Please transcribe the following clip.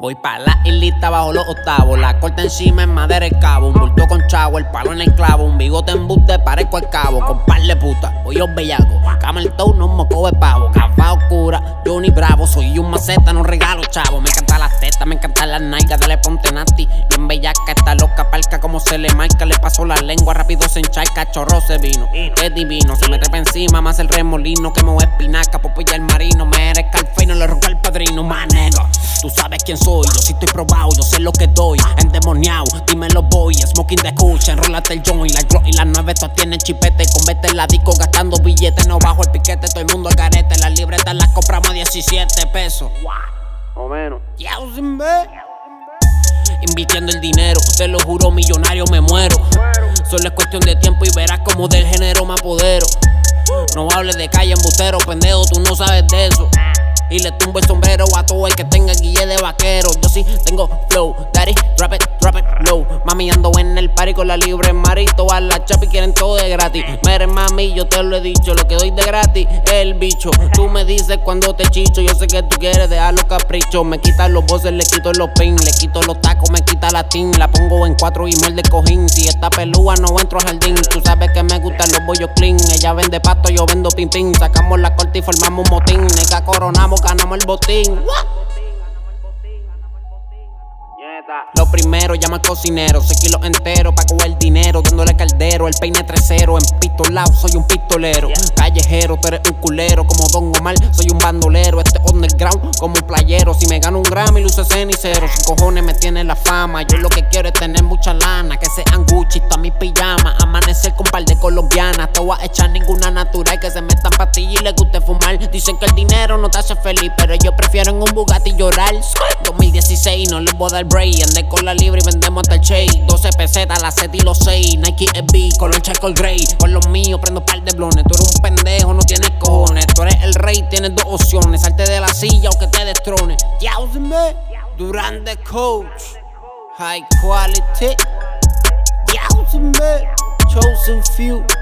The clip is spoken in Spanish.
Voy pa' la islita bajo los octavos, la corta encima en madera el cabo, un bulto con chavo, el palo en el clavo, un bigote en buste, parezco al cabo, con par de puta, hoy os bellaco, camel toe, no moco de pavo, capa oscura, Johnny Bravo, soy un maceta, no regalo chavo, me encanta las tetas, me encantan las nalgas, dale ponte nasty, bien bellaca, está loca, palca como se le marca, le paso la lengua, rápido se encharca, chorro se vino, es divino, se me trepa encima, más el remolino, que me espinaca, popilla el marino, me eres calfe y no le ronca el padrino, manego, tú sabes quién soy yo sí estoy probado, yo sé lo que doy. Endemoniado, dímelo voy. Smoking de escucha, enrólate el joint. La glow y las nueve, todas tienen chipete. Con vete la disco gastando billetes. No bajo el piquete, todo el mundo al garete. Las libretas las compramos a 17 pesos. O menos. Invirtiendo el dinero, te lo juro, millonario me muero. Solo es cuestión de tiempo y verás como del género me apodero. No hables de calle embustero, pendejo, tú no sabes de eso. Y le tumbo el sombrero a todo el que tenga guille de vaquero. Yo sí tengo flow, daddy, drop it, drop it low. Mami ando en el party con la libre marito. A la chapi quieren todo de gratis. Mere mami, yo te lo he dicho, lo que doy de gratis el bicho. Tú me dices cuando te chicho, yo sé que tú quieres dejar los caprichos. Me quitas los bosses, le quito los pins, le quito los tacos, me quita la tin. La pongo en cuatro y muerde cojín. Si esta pelúa no entro al jardín, tú sabes que me gustan los bollos clean. Ella vende pasto, yo vendo pin pin. Sacamos la corte y formamos un motín. Nega coronamos ganamos el botín. Lo primero, llama al cocinero, 6 kilos enteros pa' coger el dinero, dándole caldero, el peine tresero, en pistolado, soy un pistolero. Callejero, tú eres un culero, como Don Omar, soy un bandolero. Este underground, como un playero. Si me gano un Grammy, luce cenicero. Sin cojones me tiene la fama. Yo lo que quiero es tener mucha lana, que sean Gucci, todas mis pijamas. Colombianas, te voy a echar ninguna natural, que se metan pastillas y les guste fumar. Dicen que el dinero no te hace feliz, pero yo prefiero en un Bugatti llorar. 2016, no les voy a dar break. Andé con la libre y vendemos hasta el shade. 12 pesetas, la set y los 6. Nike SB, color charcoal gray. Con los míos prendo par de blones. Tú eres un pendejo, no tienes cojones. Tú eres el rey, tienes dos opciones. Salte de la silla o que te destrone. Yausme, Durán the coach. High quality. Yausme, chosen few.